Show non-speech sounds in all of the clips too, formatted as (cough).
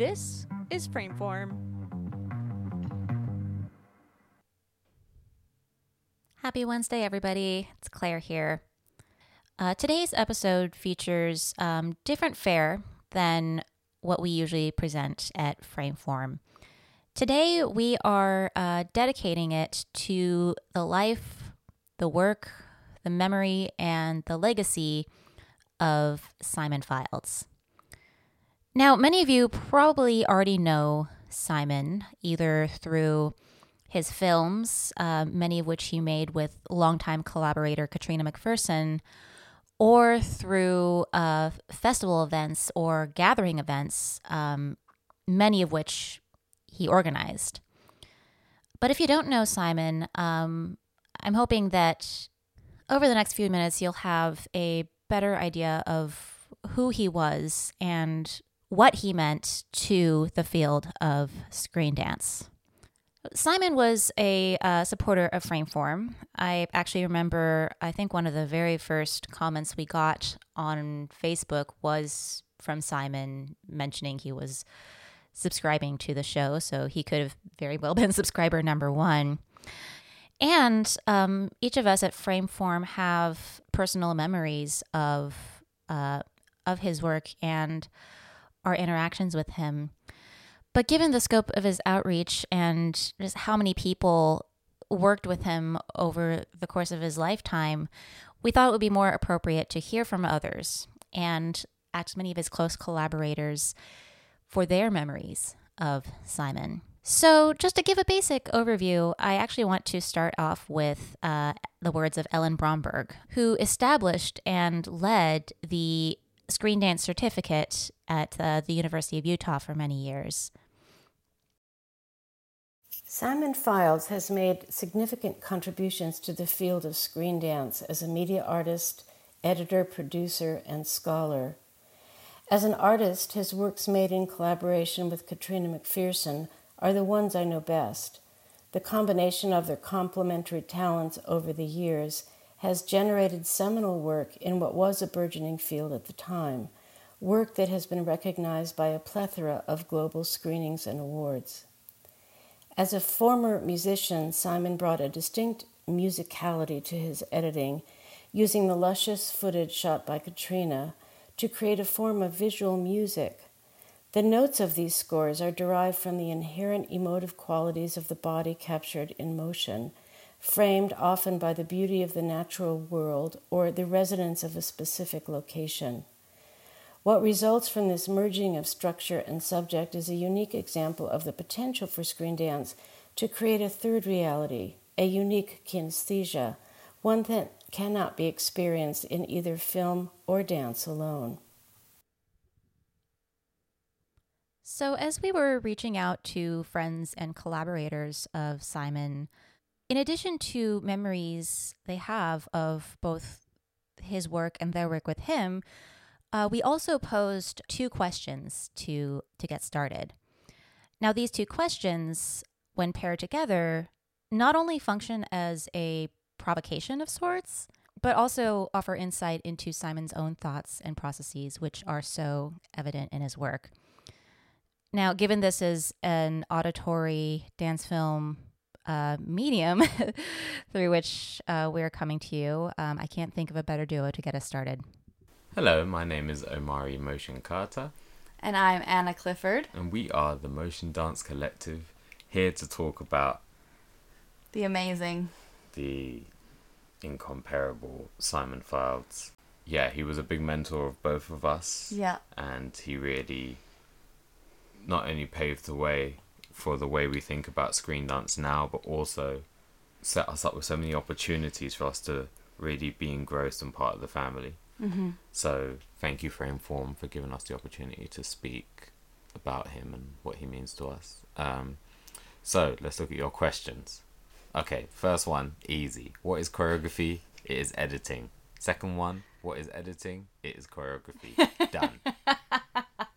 This is Frameform. Happy Wednesday, everybody. It's Claire here. Uh, today's episode features um, different fare than what we usually present at Frameform. Today, we are uh, dedicating it to the life, the work, the memory, and the legacy of Simon Fildes. Now, many of you probably already know Simon either through his films, uh, many of which he made with longtime collaborator Katrina McPherson, or through uh, festival events or gathering events, um, many of which he organized. But if you don't know Simon, um, I'm hoping that over the next few minutes you'll have a better idea of who he was and what he meant to the field of screen dance. Simon was a uh, supporter of Frameform. I actually remember, I think one of the very first comments we got on Facebook was from Simon mentioning he was subscribing to the show. So he could have very well (laughs) been subscriber number one. And um, each of us at Frameform have personal memories of uh, of his work and our interactions with him. But given the scope of his outreach and just how many people worked with him over the course of his lifetime, we thought it would be more appropriate to hear from others and ask many of his close collaborators for their memories of Simon. So, just to give a basic overview, I actually want to start off with uh, the words of Ellen Bromberg, who established and led the screen dance certificate at uh, the University of Utah for many years. Simon Fildes has made significant contributions to the field of screen dance as a media artist, editor, producer, and scholar. As an artist, his works made in collaboration with Katrina McPherson are the ones I know best. The combination of their complementary talents over the years has generated seminal work in what was a burgeoning field at the time, work that has been recognized by a plethora of global screenings and awards. As a former musician, Simon brought a distinct musicality to his editing, using the luscious footage shot by Katrina to create a form of visual music the notes of these scores are derived from the inherent emotive qualities of the body captured in motion, framed often by the beauty of the natural world or the resonance of a specific location. What results from this merging of structure and subject is a unique example of the potential for screen dance to create a third reality, a unique kinesthesia, one that cannot be experienced in either film or dance alone. So, as we were reaching out to friends and collaborators of Simon, in addition to memories they have of both his work and their work with him, uh, we also posed two questions to, to get started. Now, these two questions, when paired together, not only function as a provocation of sorts, but also offer insight into Simon's own thoughts and processes, which are so evident in his work. Now, given this is an auditory dance film uh, medium (laughs) through which uh, we're coming to you, um, I can't think of a better duo to get us started. Hello, my name is Omari Motion Carter. And I'm Anna Clifford. And we are the Motion Dance Collective, here to talk about the amazing, the incomparable Simon Fildes. Yeah, he was a big mentor of both of us. Yeah. And he really not only paved the way for the way we think about screen dance now, but also set us up with so many opportunities for us to really be engrossed and part of the family. Mm-hmm. So thank you, Frameform, for giving us the opportunity to speak about him and what he means to us. Um, so let's look at your questions. Okay, first one, easy. What is choreography? It is editing. Second one, what is editing? It is choreography. (laughs) Done.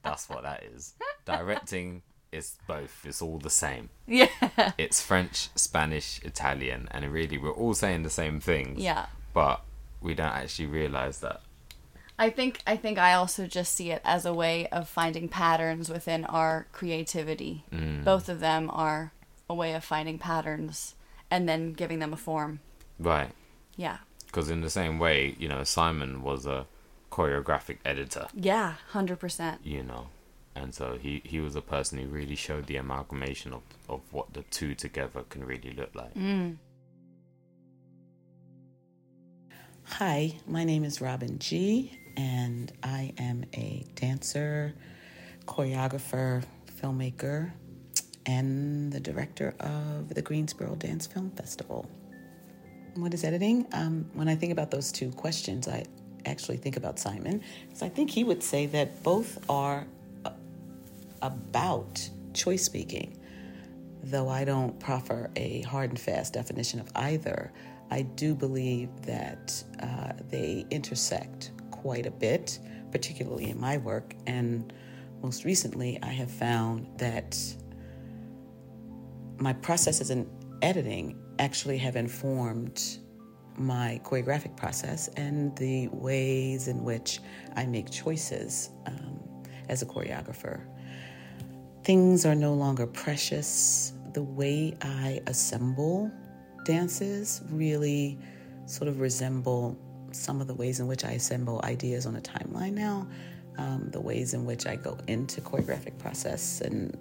That's what that is. Directing is both. It's all the same. Yeah. It's French, Spanish, Italian, and really we're all saying the same things. Yeah. But we don't actually realize that I think I think I also just see it as a way of finding patterns within our creativity. Mm. Both of them are a way of finding patterns and then giving them a form. Right. Yeah. Because in the same way, you know, Simon was a choreographic editor, Yeah, 100%. you know, and so he, he was a person who really showed the amalgamation of, of what the two together can really look like. Mm. Hi, my name is Robin Gee, and I am a dancer, choreographer, filmmaker, and the director of the Greensboro Dance Film Festival. What is editing? Um, when I think about those two questions, I actually think about Simon, because I think he would say that both are about choice speaking. Though I don't proffer a hard and fast definition of either, I do believe that uh, they intersect quite a bit, particularly in my work. And most recently, I have found that my processes in editing actually have informed my choreographic process and the ways in which I make choices um, as a choreographer. Things are no longer precious. The way I assemble dances really sort of resemble some of the ways in which I assemble ideas on a timeline now, um, the ways in which I go into choreographic process and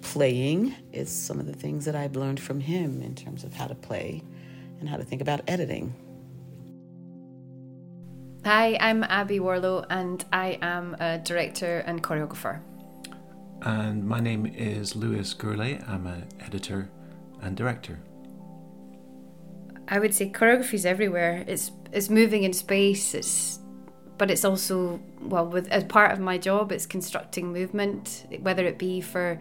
playing is some of the things that I've learned from him in terms of how to play and how to think about editing. Hi, I'm Abby Warrilow and I am a director and choreographer. And my name is Louis Gourlay. I'm an editor and director. I would say choreography is everywhere. It's it's moving in space. It's but it's also well with as part of my job, it's constructing movement, whether it be for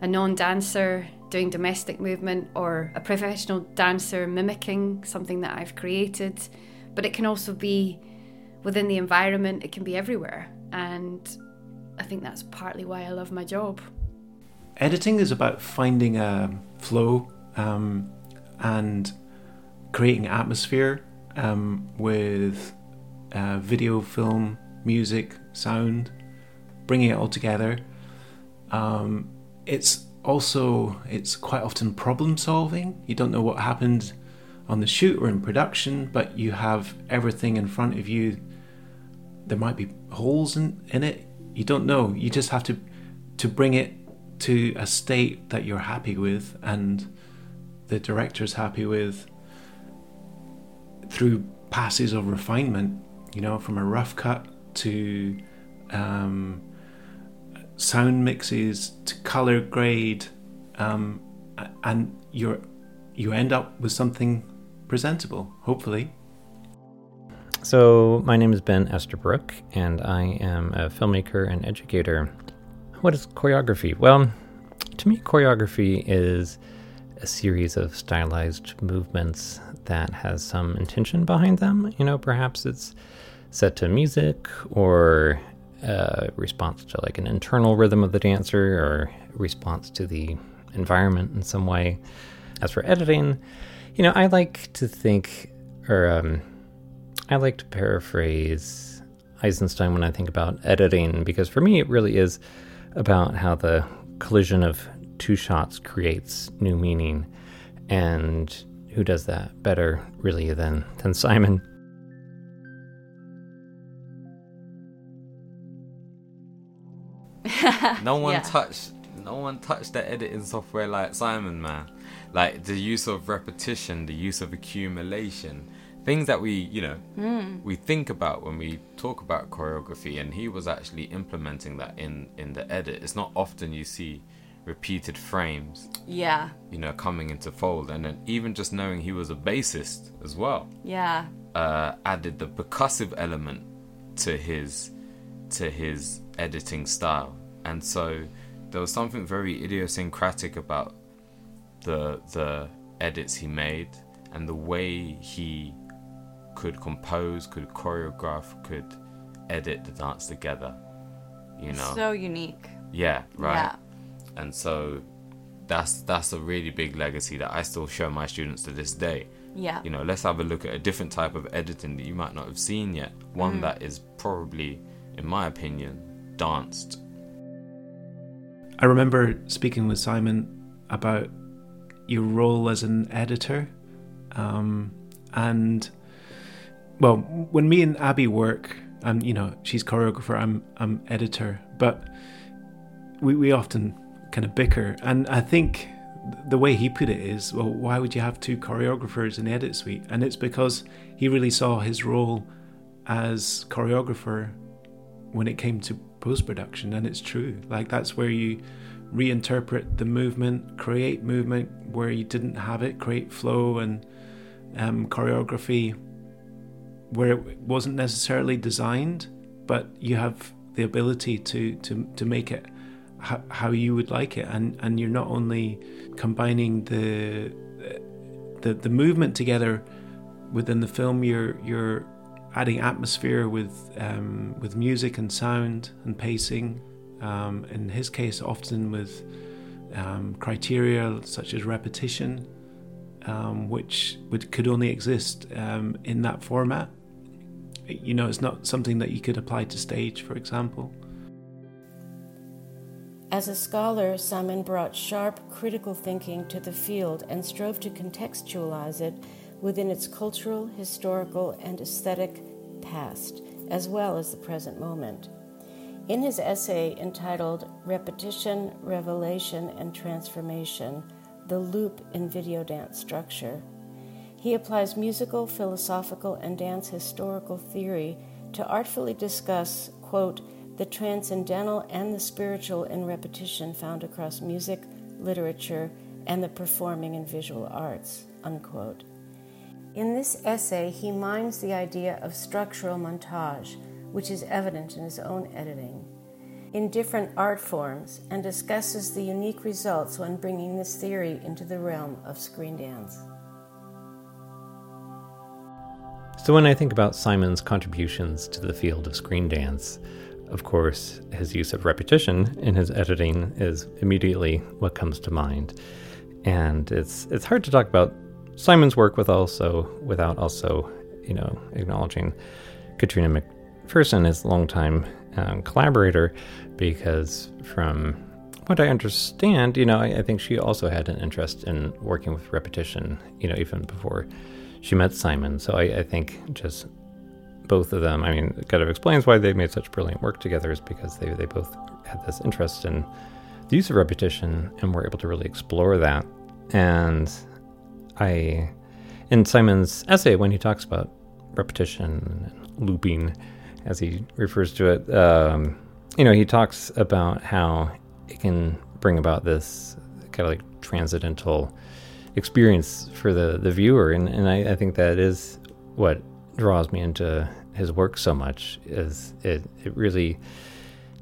a non-dancer doing domestic movement or a professional dancer mimicking something that I've created. But it can also be within the environment. It can be everywhere, and I think that's partly why I love my job. Editing is about finding a flow um, and creating atmosphere um, with uh, video, film, music, sound, bringing it all together. Um, it's also it's quite often problem solving. You don't know what happened on the shoot or in production, but you have everything in front of you. There might be holes in, in it. You don't know. You just have to to bring it to a state that you're happy with and the director's happy with through passes of refinement, you know, from a rough cut to um, sound mixes to color grade, um, and you're you end up with something presentable, hopefully. So, my name is Ben Estabrook, and I am a filmmaker and educator. What is choreography? Well, to me, choreography is a series of stylized movements that has some intention behind them. You know, perhaps it's set to music or a response to like an internal rhythm of the dancer or response to the environment in some way. As for editing, you know, I like to think, or um, I like to paraphrase Eisenstein when I think about editing, because for me, it really is about how the collision of two shots creates new meaning. And who does that better, really, than, than Simon? no (laughs) one Yeah. touched no one touched the editing software like Simon man. Like the use of repetition, the use of accumulation, things that we, you know, hmm. we think about when we talk about choreography and he was actually implementing that in in the edit. It's not often you see repeated frames, Yeah. you know, coming into fold and then even just knowing he was a bassist as well Yeah. uh, added the percussive element to his to his editing style, and so there was something very idiosyncratic about the the edits he made and the way he could compose, could choreograph, could edit the dance together. You know, So unique. yeah, right. Yeah. And so that's that's a really big legacy that I still show my students to this day Yeah. You know, let's have a look at a different type of editing that you might not have seen yet. One Mm. that is probably, in my opinion, danced. I remember speaking with Simon about your role as an editor. Um, and, well, when me and Abby work, and you know, she's choreographer, I'm, I'm editor, but we, we often kind of bicker. And I think the way he put it is, well, why would you have two choreographers in the edit suite? And it's because he really saw his role as choreographer when it came to post production, and it's true. Like that's where you reinterpret the movement, create movement where you didn't have it, create flow and um, choreography where it wasn't necessarily designed, but you have the ability to to to make it how, how you would like it, and and you're not only combining the the the movement together within the film, you're you're adding atmosphere with um, with music and sound and pacing. Um, in his case, often with um, criteria such as repetition, um, which would, could only exist um, in that format. You know, it's not something that you could apply to stage, for example. As a scholar, Simon brought sharp, critical thinking to the field and strove to contextualize it within its cultural, historical, and aesthetic past, as well as the present moment. In his essay entitled Repetition, Revelation, and Transformation The Loop in Video Dance Structure, he applies musical, philosophical, and dance historical theory to artfully discuss, quote, the transcendental and the spiritual in repetition found across music, literature, and the performing and visual arts, unquote. In this essay, he mines the idea of structural montage, which is evident in his own editing, in different art forms, and discusses the unique results when bringing this theory into the realm of screen dance. So, when I think about Simon's contributions to the field of screen dance, of course, his use of repetition in his editing is immediately what comes to mind. And it's it's hard to talk about Simon's work with also without also, you know, acknowledging Katrina McPherson, his longtime um, collaborator, because from what I understand, you know, I, I think she also had an interest in working with repetition, you know, even before she met Simon. So I, I think just both of them, I mean, it kind of explains why they made such brilliant work together is because they, they both had this interest in the use of repetition and were able to really explore that. And I, in Simon's essay, when he talks about repetition and looping, as he refers to it, um, you know, he talks about how it can bring about this kind of like transcendental experience for the, the viewer. And, and I, I think that is what draws me into his work so much is it, it really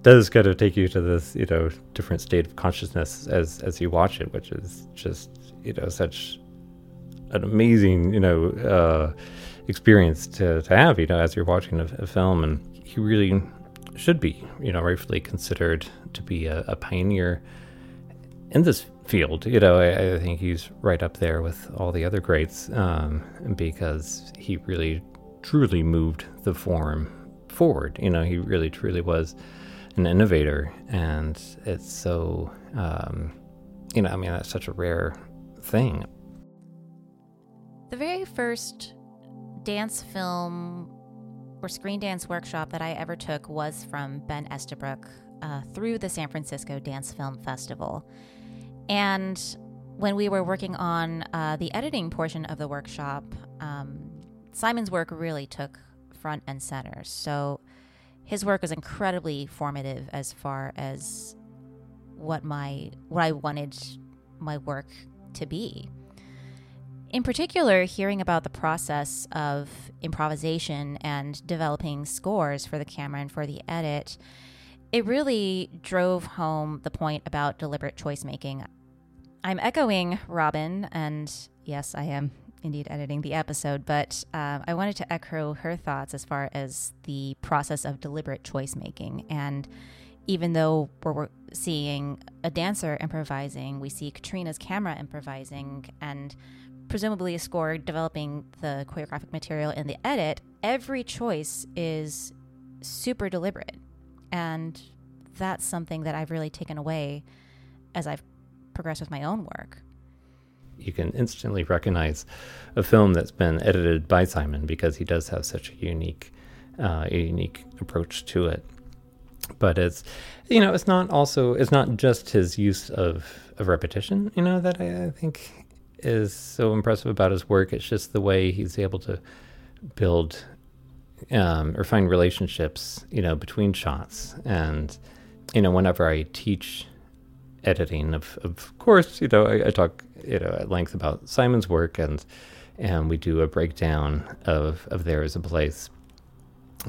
does kind of take you to this, you know, different state of consciousness as, as you watch it, which is just, you know, such an amazing, you know, uh, experience to, to have, you know, as you're watching a, a, film. And he really should be, you know, rightfully considered to be a, a pioneer in this field. You know, I, I, think he's right up there with all the other greats um, because he really, truly moved the form forward. You know, he really, truly was an innovator. And it's so, um, you know, I mean, that's such a rare thing. The very first dance film or screen dance workshop that I ever took was from Ben Estabrook uh, through the San Francisco Dance Film Festival. And when we were working on uh, the editing portion of the workshop, um, Simon's work really took front and center. So his work was incredibly formative as far as what my what I wanted my work to be. In particular, hearing about the process of improvisation and developing scores for the camera and for the edit, it really drove home the point about deliberate choice making. I'm echoing Robin, and yes, I am indeed editing the episode, but uh, I wanted to echo her thoughts as far as the process of deliberate choice making. And even though we're seeing a dancer improvising, we see Katrina's camera improvising, and presumably a score developing the choreographic material in the edit, every choice is super deliberate. And that's something that I've really taken away as I've progressed with my own work. You can instantly recognize a film that's been edited by Simon because he does have such a unique, uh, a unique approach to it. But it's, you know, it's not also it's not just his use of of repetition, you know, that I, I think is so impressive about his work. It's just the way he's able to build um, or find relationships, you know, between shots. And, you know, whenever I teach editing, of, of course, you know, I, I talk, you know, at length about Simon's work and, and we do a breakdown of, of There Is a Place.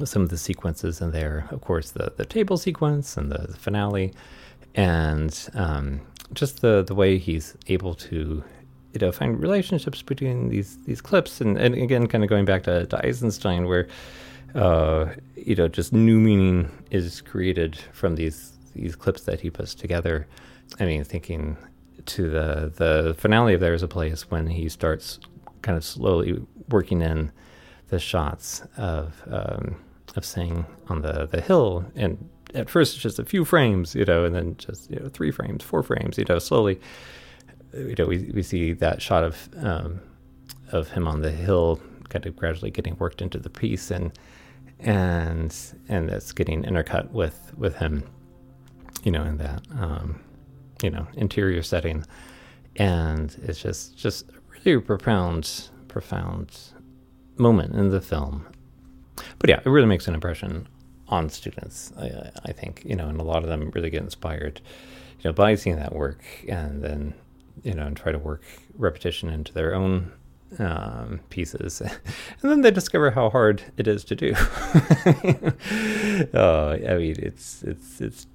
Some of the sequences in there, of course, the, the table sequence and the, the finale, and um, just the, the way he's able to you know find relationships between these these clips and, and again kind of going back to, to Eisenstein where uh, you know just new meaning is created from these these clips that he puts together I mean thinking to the the finale of There's a Place when he starts kind of slowly working in the shots of um, of saying on the the hill. And at first it's just a few frames you know and then just you know three frames four frames you know slowly you know, we, we see that shot of um, of him on the hill, kind of gradually getting worked into the piece, and and and that's getting intercut with with him, you know, in that um, you know interior setting, and it's just just really profound profound moment in the film. But yeah, it really makes an impression on students. I, I think you know, and a lot of them really get inspired, you know, by seeing that work, and then you know, and try to work repetition into their own um, pieces, (laughs) and then they discover how hard it is to do. (laughs) uh, I mean, it's it's it's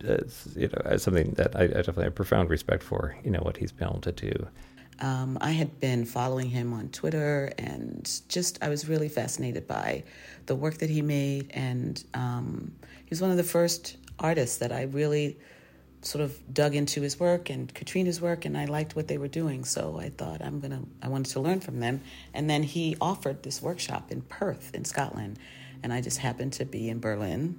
it's you know something that I, I, definitely have profound respect for. You know what he's been able to do. Um, I had been following him on Twitter, and just I was really fascinated by the work that he made, and um, he was one of the first artists that I really sort of dug into his work and Katrina's work, and I liked what they were doing. So I thought I'm gonna, I wanted to learn from them. And then he offered this workshop in Perth, in Scotland, and I just happened to be in Berlin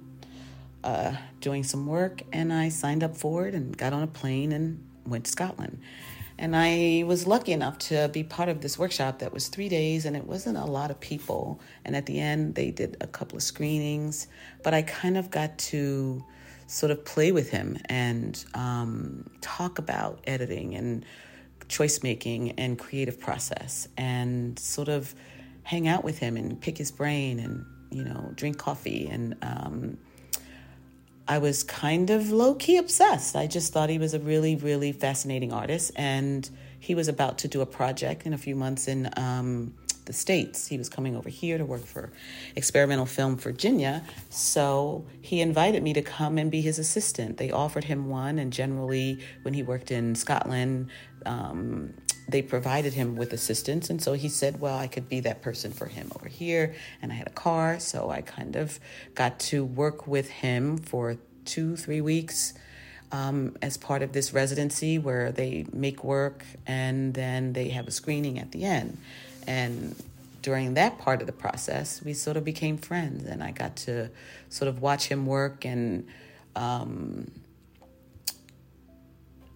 uh, doing some work, and I signed up for it and got on a plane and went to Scotland. And I was lucky enough to be part of this workshop that was three days, and it wasn't a lot of people. And at the end, they did a couple of screenings, but I kind of got to sort of play with him and um, talk about editing and choice making and creative process and sort of hang out with him and pick his brain and you know drink coffee and um, I was kind of low key obsessed. I just thought he was a really, really fascinating artist, and he was about to do a project in a few months in um, the States. He was coming over here to work for Experimental Film Virginia. So he invited me to come and be his assistant. They offered him one, and generally, when he worked in Scotland, um, they provided him with assistance. And so he said, Well, I could be that person for him over here. And I had a car. So I kind of got to work with him for two, three weeks. Um, as part of this residency where they make work and then they have a screening at the end. And during that part of the process, we sort of became friends, and I got to sort of watch him work and um,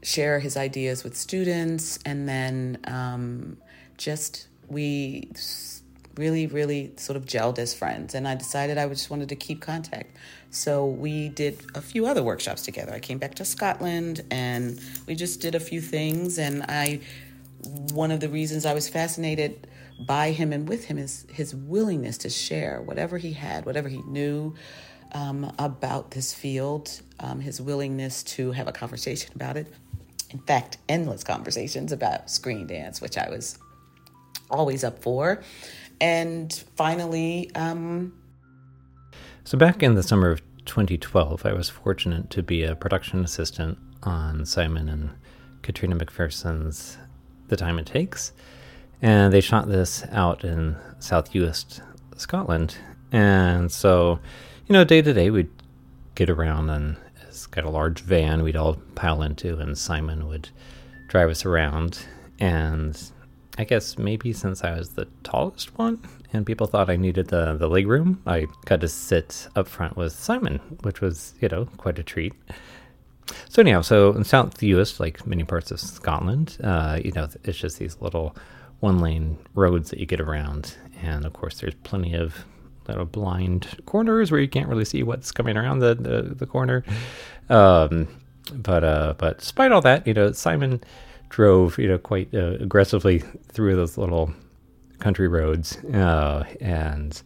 share his ideas with students, and then um, just we really, really sort of gelled as friends. And I decided I just wanted to keep contact. So we did a few other workshops together. I came back to Scotland and we just did a few things. And I, one of the reasons I was fascinated by him and with him is his willingness to share whatever he had, whatever he knew um, about this field, um, his willingness to have a conversation about it. In fact, endless conversations about screen dance, which I was always up for. And finally, um, so back in the summer of 2012, I was fortunate to be a production assistant on Simon and Katrina McPherson's The Time It Takes. And they shot this out in southeast Scotland. And so, you know, day to day, we'd get around and it's got a large van we'd all pile into, and Simon would drive us around. And I guess maybe since I was the tallest one and people thought I needed the, the leg room, I got to sit up front with Simon, which was, you know, quite a treat. So anyhow, so in South US, like many parts of Scotland, uh, you know, it's just these little one-lane roads that you get around, and of course, there's plenty of little blind corners where you can't really see what's coming around the the, the corner. Um, but uh, but despite all that, you know, Simon drove, you know, quite uh, aggressively through those little country roads, uh, and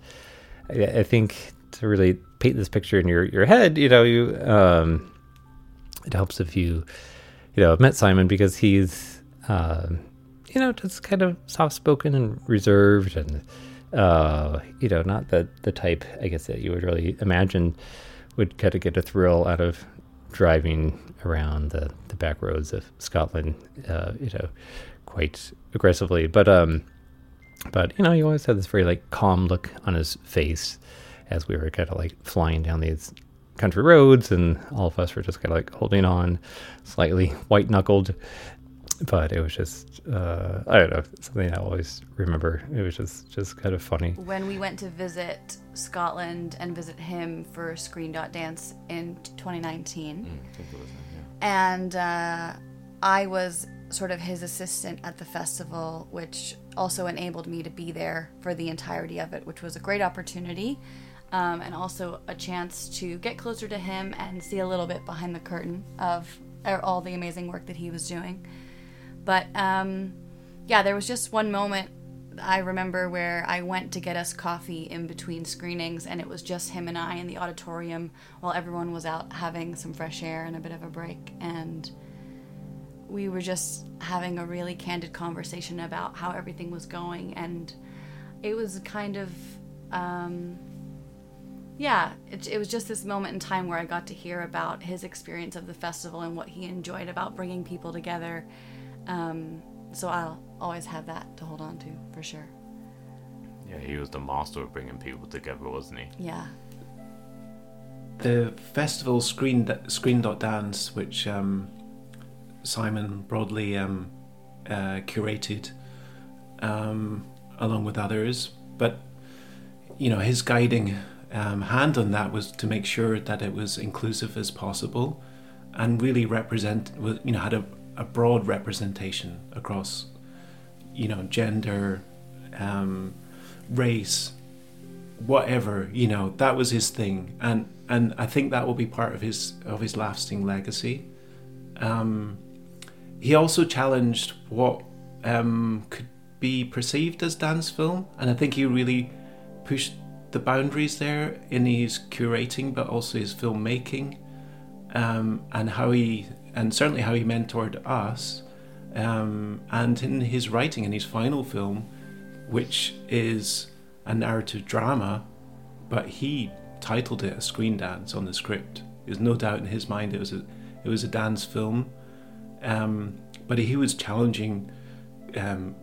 I, I, think to really paint this picture in your your head, you know, you um, it helps if you you know met Simon because he's uh, you know just kind of soft spoken and reserved and uh, you know not the the type I guess that you would really imagine would kind of get a thrill out of driving around the, the back roads of Scotland, uh, you know, quite aggressively. But um, but you know, he always had this very like calm look on his face as we were kind of like flying down these country roads, and all of us were just kind of like holding on, slightly white knuckled. But it was just uh, I don't know something I always remember. It was just just kind of funny. When we went to visit Scotland and visit him for Screen Dot Dance in 2019, mm, yeah. and uh, I was sort of his assistant at the festival, which also enabled me to be there for the entirety of it, which was a great opportunity. Um, and also a chance to get closer to him and see a little bit behind the curtain of all the amazing work that he was doing. But um, yeah, there was just one moment I remember where I went to get us coffee in between screenings, and it was just him and I in the auditorium while everyone was out having some fresh air and a bit of a break. And we were just having a really candid conversation about how everything was going. And it was kind of, um, yeah, it, it was just this moment in time where I got to hear about his experience of the festival and what he enjoyed about bringing people together. Um, so I'll always have that to hold on to for sure. Yeah, he was the master of bringing people together, wasn't he? Yeah. The festival Screen Screen Dot Dance, which um, Simon broadly um, uh, curated um, along with others, but you know his guiding um, hand on that was to make sure that it was inclusive as possible, and really represent you know had a, a broad representation across you know gender, um, race, whatever you know that was his thing, and and I think that will be part of his of his lasting legacy. Um, he also challenged what um, could be perceived as dance film, and I think he really pushed the boundaries there in his curating, but also his filmmaking, um, and how he and certainly how he mentored us, um, and in his writing in his final film, which is a narrative drama, but he titled it a screen dance on the script. There's no doubt in his mind it was a it was a dance film um, but he was challenging um,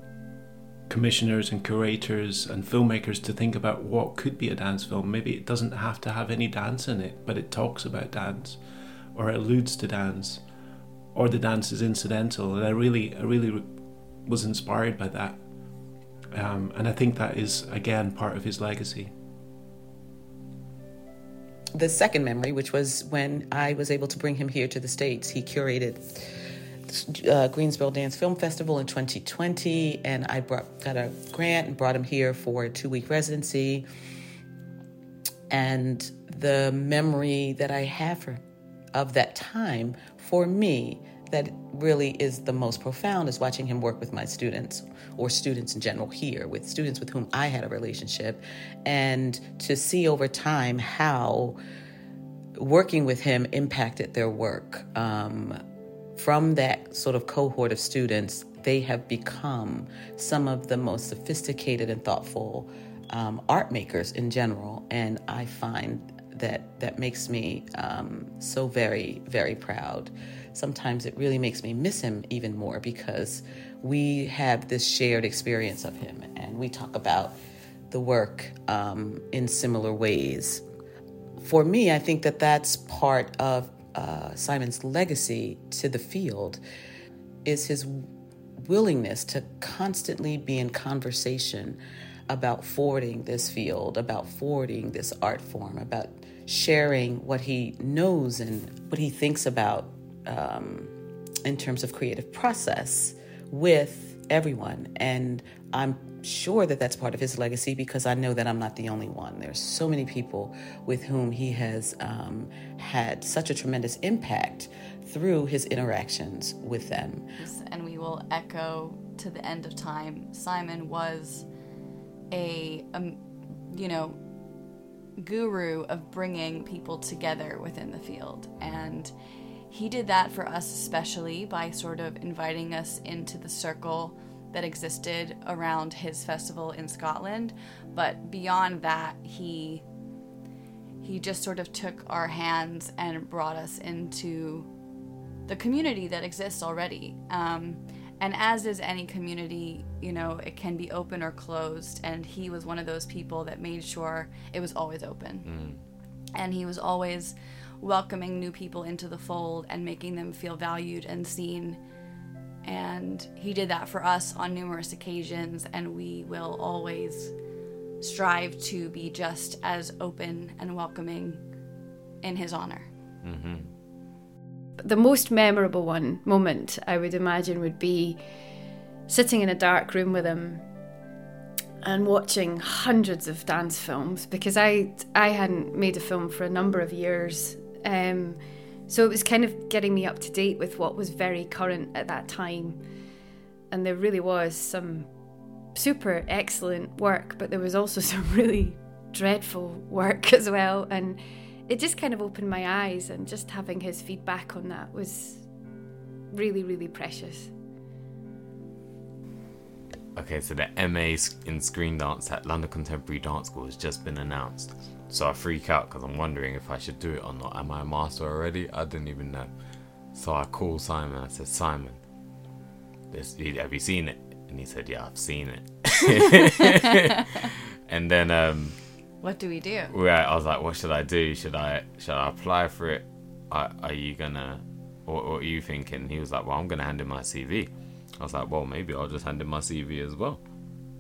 commissioners and curators and filmmakers to think about what could be a dance film. Maybe it doesn't have to have any dance in it, but it talks about dance or alludes to dance or the dance is incidental. And I really, I really was inspired by that. Um, and I think that is, again, part of his legacy the second memory, which was when I was able to bring him here to the States, he curated uh, Greensboro Dance Film Festival in 2020, and I brought, got a grant and brought him here for a two week residency. And the memory that I have for, of that time for me that really is the most profound is watching him work with my students or students in general here with students with whom I had a relationship and to see over time how working with him impacted their work um, from that sort of cohort of students, they have become some of the most sophisticated and thoughtful um, art makers in general. And I find that that makes me um, so very, very proud. Sometimes it really makes me miss him even more because we have this shared experience of him and we talk about the work um, in similar ways. For me, I think that that's part of uh, Simon's legacy to the field is his willingness to constantly be in conversation about forwarding this field, about forwarding this art form, about sharing what he knows and what he thinks about um, in terms of creative process with everyone. And I'm sure that that's part of his legacy because I know that I'm not the only one. There's so many people with whom he has um, had such a tremendous impact through his interactions with them. And we will echo to the end of time. Simon was a, um, you know, guru of bringing people together within the field. And he did that for us, especially by sort of inviting us into the circle that existed around his festival in Scotland. But beyond that, he he just sort of took our hands and brought us into the community that exists already. Um, and as is any community, you know, it can be open or closed. And he was one of those people that made sure it was always open. Mm. And he was always welcoming new people into the fold and making them feel valued and seen. And he did that for us on numerous occasions, and we will always strive to be just as open and welcoming in his honor. Mm-hmm the most memorable one moment I would imagine would be sitting in a dark room with him and watching hundreds of dance films because I I hadn't made a film for a number of years. Um, so it was kind of getting me up to date with what was very current at that time. And there really was some super excellent work, but there was also (laughs) some really dreadful work as well. And it just kind of opened my eyes, and just having his feedback on that was really, really precious. Okay, so the MA in screen dance at London Contemporary Dance School has just been announced. So I freak out because I'm wondering if I should do it or not. Am I a master already? I didn't even know. So I call Simon. I said, Simon, this, have you seen it? And he said, Yeah, I've seen it. (laughs) (laughs) and then um, what do we do? Right, I was like, what should I do? Should I should I apply for it? Are, are you gonna? What, what are you thinking? He was like, well, I'm gonna hand in my CV. I was like, well, maybe I'll just hand in my CV as well.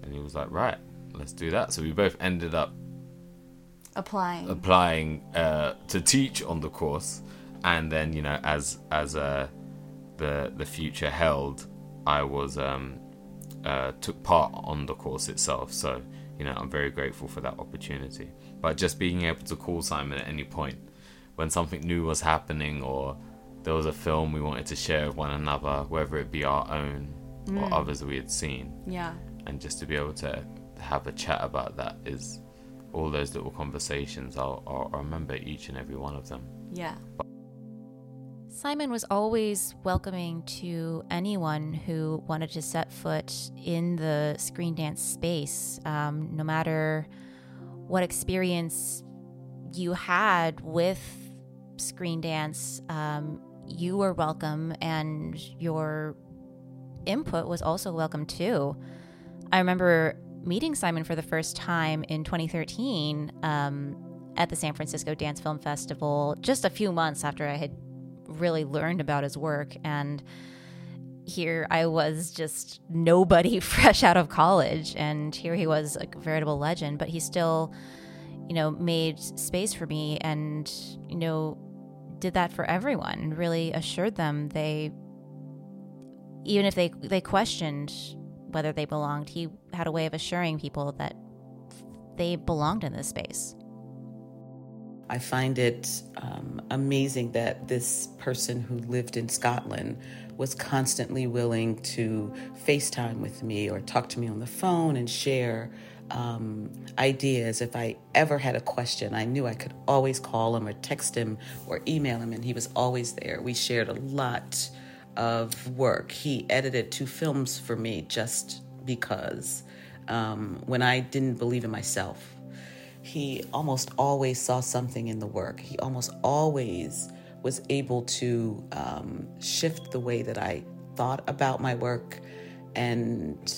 And he was like, right, let's do that. So we both ended up applying applying uh, to teach on the course, and then you know, as as uh, the the future held, I was um, uh, took part on the course itself. So you know, I'm very grateful for that opportunity. But just being able to call Simon at any point when something new was happening or there was a film we wanted to share with one another, whether it be our own mm. or others we had seen. Yeah. And just to be able to have a chat about that is all those little conversations. I'll, I'll remember each and every one of them. Yeah. Simon was always welcoming to anyone who wanted to set foot in the screen dance space, um, no matter what experience you had with screen dance. Um, you were welcome, and your input was also welcome too. I remember meeting Simon for the first time in 2013 um, at the San Francisco Dance Film Festival, just a few months after I had really learned about his work. And here I was just nobody (laughs) fresh out of college. And here he was a veritable legend, but he still, you know, made space for me and, you know, did that for everyone really assured them they, even if they, they questioned whether they belonged, he had a way of assuring people that they belonged in this space. I find it um, amazing that this person who lived in Scotland was constantly willing to FaceTime with me or talk to me on the phone and share um, ideas. If I ever had a question, I knew I could always call him or text him or email him, and he was always there. We shared a lot of work. He edited two films for me just because um, when I didn't believe in myself he almost always saw something in the work. He almost always was able to um, shift the way that I thought about my work. And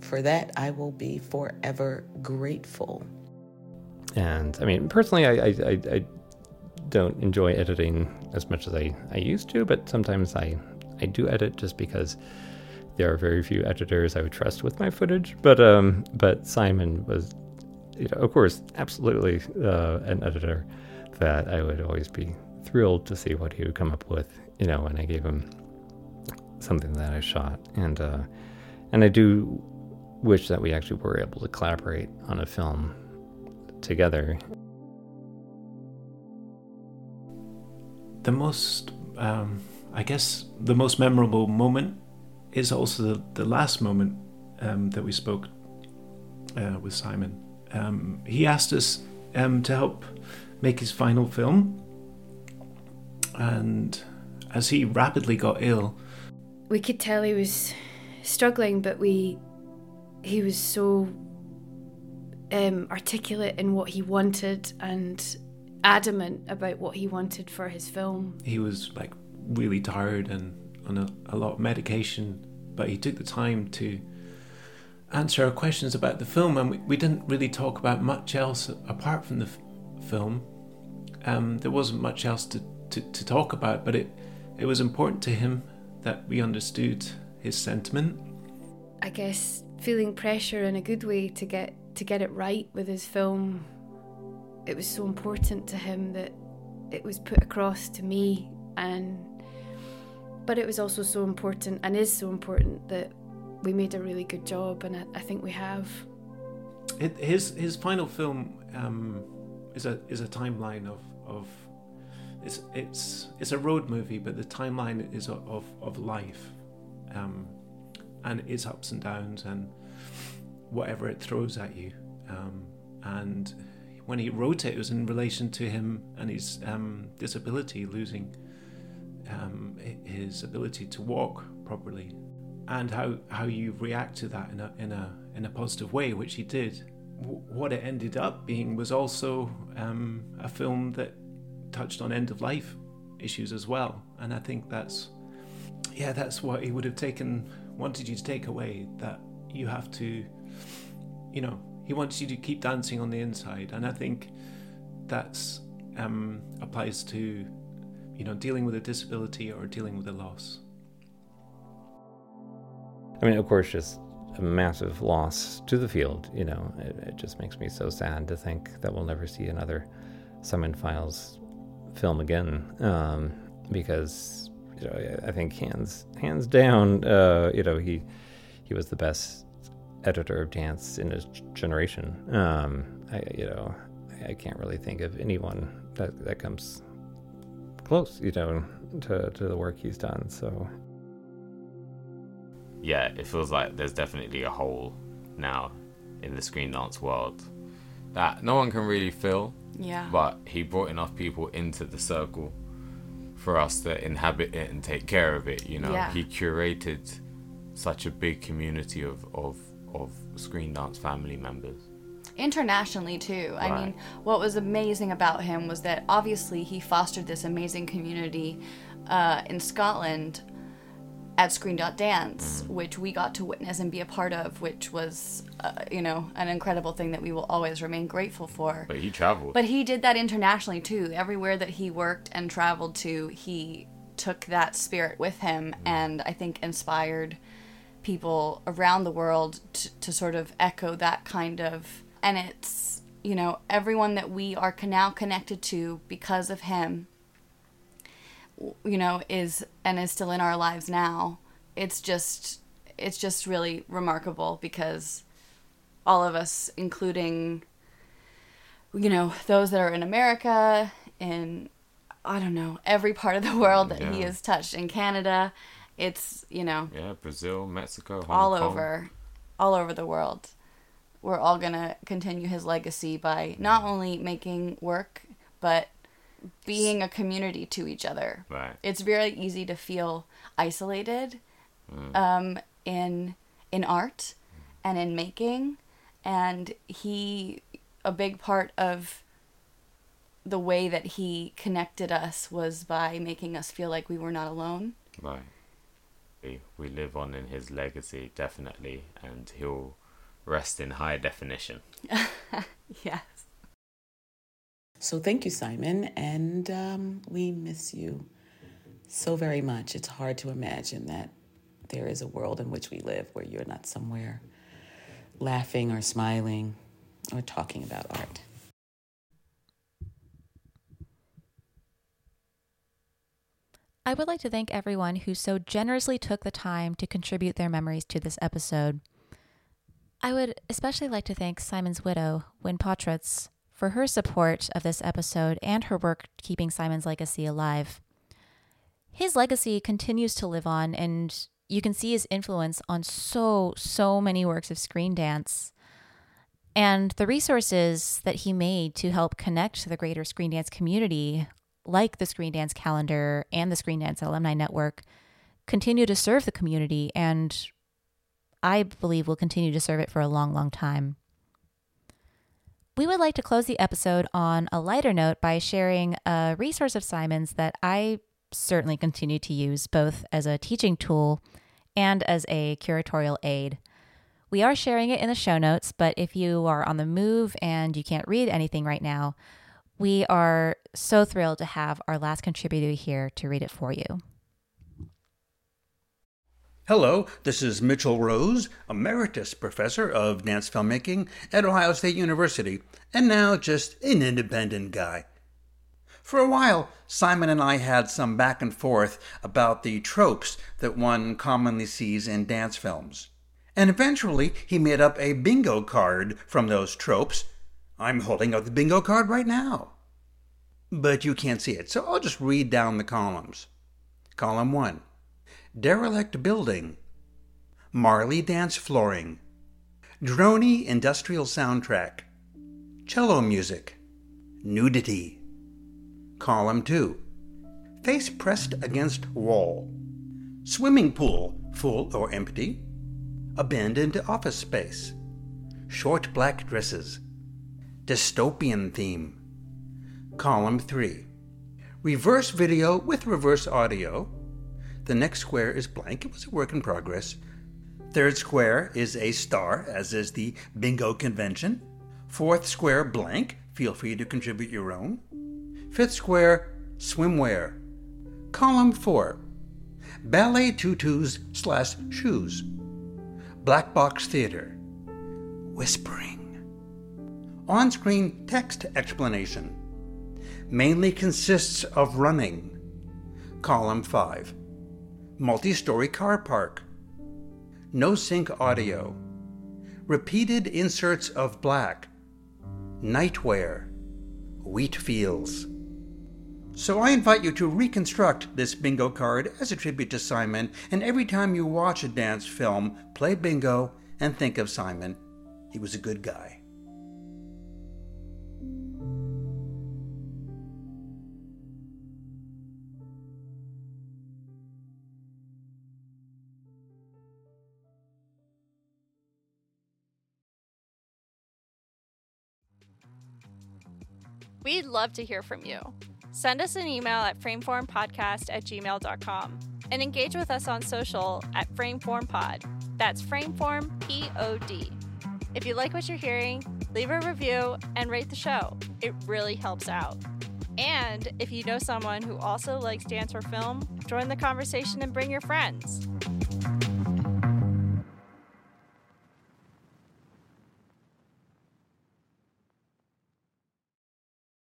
for that, I will be forever grateful. And I mean, personally, I, I, I, I don't enjoy editing as much as I, I used to, but sometimes I, I do edit just because there are very few editors I would trust with my footage, but um, but Simon was, you know, of course, absolutely uh, an editor that I would always be thrilled to see what he would come up with, you know, when I gave him something that I shot, and uh, and I do wish that we actually were able to collaborate on a film together. The most, um, I guess, the most memorable moment is also the, the last moment um, that we spoke uh, with Simon. Um, he asked us um, to help make his final film, and as he rapidly got ill, we could tell he was struggling, but we he was so um, articulate in what he wanted and adamant about what he wanted for his film. He was like really tired and on a, a lot of medication, but he took the time to answer our questions about the film, and we, we didn't really talk about much else apart from the f- film. Um, there wasn't much else to, to, to talk about, but it, it was important to him that we understood his sentiment. I guess feeling pressure in a good way to get to get it right with his film. It was so important to him that it was put across to me and but it was also so important and is so important that we made a really good job and I, I think we have. His his final film um, is a is a timeline of, of it's it's it's a road movie, but the timeline is of of life, um, and its ups and downs and whatever it throws at you. Um, and when he wrote it, it was in relation to him and his um, disability, losing um, his ability to walk properly, and how how you react to that in a in a in a positive way, which he did. What it ended up being was also um, a film that touched on end of life issues as well, and I think that's yeah, that's what he would have taken wanted you to take away that you have to, you know, he wants you to keep dancing on the inside, and I think that's um, applies to, you know, dealing with a disability or dealing with a loss. I mean, of course, just a massive loss to the field. You know, it, it just makes me so sad to think that we'll never see another Simon Fildes film again, um, because you know, I think hands hands down, uh, you know, he he was the best editor of dance in his generation. Um, I, you know, I, I can't really think of anyone that that comes close, you know, to to the work he's done. So yeah, it feels like there's definitely a hole now in the screen dance world that no one can really fill. Yeah. But he brought enough people into the circle for us to inhabit it and take care of it. You know, Yeah. he curated such a big community of of of screen dance family members. internationally too. Right. I mean, what was amazing about him was that obviously he fostered this amazing community uh, in Scotland at Screen Dot Dance, which we got to witness and be a part of, which was, uh, you know, an incredible thing that we will always remain grateful for. But he traveled. But he did that internationally too. Everywhere that he worked and traveled to, he took that spirit with him and I think inspired people around the world to, to sort of echo that kind of. And it's, you know, everyone that we are now connected to because of him, you know, is and is still in our lives now. It's just, it's just really remarkable because all of us, including you know, those that are in America, in I don't know, every part of the world that he has touched in Canada. It's, you know, yeah, Brazil, Mexico, Hong all Kong. over all over the world. We're all to continue his legacy by not only making work, but being a community to each other. Right. It's very easy to feel isolated um, in in art and in making, and he a big part of the way that he connected us was by making us feel like we were not alone. Right. We, we live on in his legacy, definitely, and he'll rest in high definition. (laughs) Yes. So thank you, Simon, and um, we miss you so very much. It's hard to imagine that there is a world in which we live where you're not somewhere laughing or smiling or talking about art. I would like to thank everyone who so generously took the time to contribute their memories to this episode. I would especially like to thank Simon's widow, Win Potratz, for her support of this episode and her work keeping Simon's legacy alive. His legacy continues to live on, and you can see his influence on so, so many works of screen dance. And the resources that he made to help connect the greater screen dance community like the Screen Dance Calendar and the Screen Dance Alumni Network, continue to serve the community and I believe will continue to serve it for a long, long time. We would like to close the episode on a lighter note by sharing a resource of Simon's that I certainly continue to use both as a teaching tool and as a curatorial aid. We are sharing it in the show notes, but if you are on the move and you can't read anything right now, we are so thrilled to have our last contributor here to read it for you. Hello, this is Mitchell Rose, Emeritus Professor of Dance Filmmaking at Ohio State University, and now just an independent guy. For a while, Simon and I had some back and forth about the tropes that one commonly sees in dance films. And eventually, he made up a bingo card from those tropes I'm holding up the bingo card right now. But you can't see it, so I'll just read down the columns. Column 1 Derelict Building, Marley Dance Flooring, Droney Industrial Soundtrack, Cello Music, Nudity. Column 2 Face pressed against wall, Swimming pool, full or empty, Abandoned office space, Short black dresses. Dystopian theme. Column 3. Reverse video with reverse audio. The next square is blank. It was a work in progress. Third square is a star, as is the bingo convention. Fourth square, blank. Feel free to contribute your own. Fifth square, swimwear. Column 4. Ballet tutus slash shoes. Black box theater. Whispering on screen text explanation mainly consists of running. Column 5. Multi story car park. No sync audio. Repeated inserts of black. Nightwear. Wheat fields. So I invite you to reconstruct this bingo card as a tribute to Simon, and every time you watch a dance film, play bingo and think of Simon. He was a good guy. We'd love to hear from you. Send us an email at frameformpodcast at gmail.com and engage with us on social at frameformpod. That's frameform P O D. If you like what you're hearing, leave a review and rate the show. It really helps out. And if you know someone who also likes dance or film, join the conversation and bring your friends.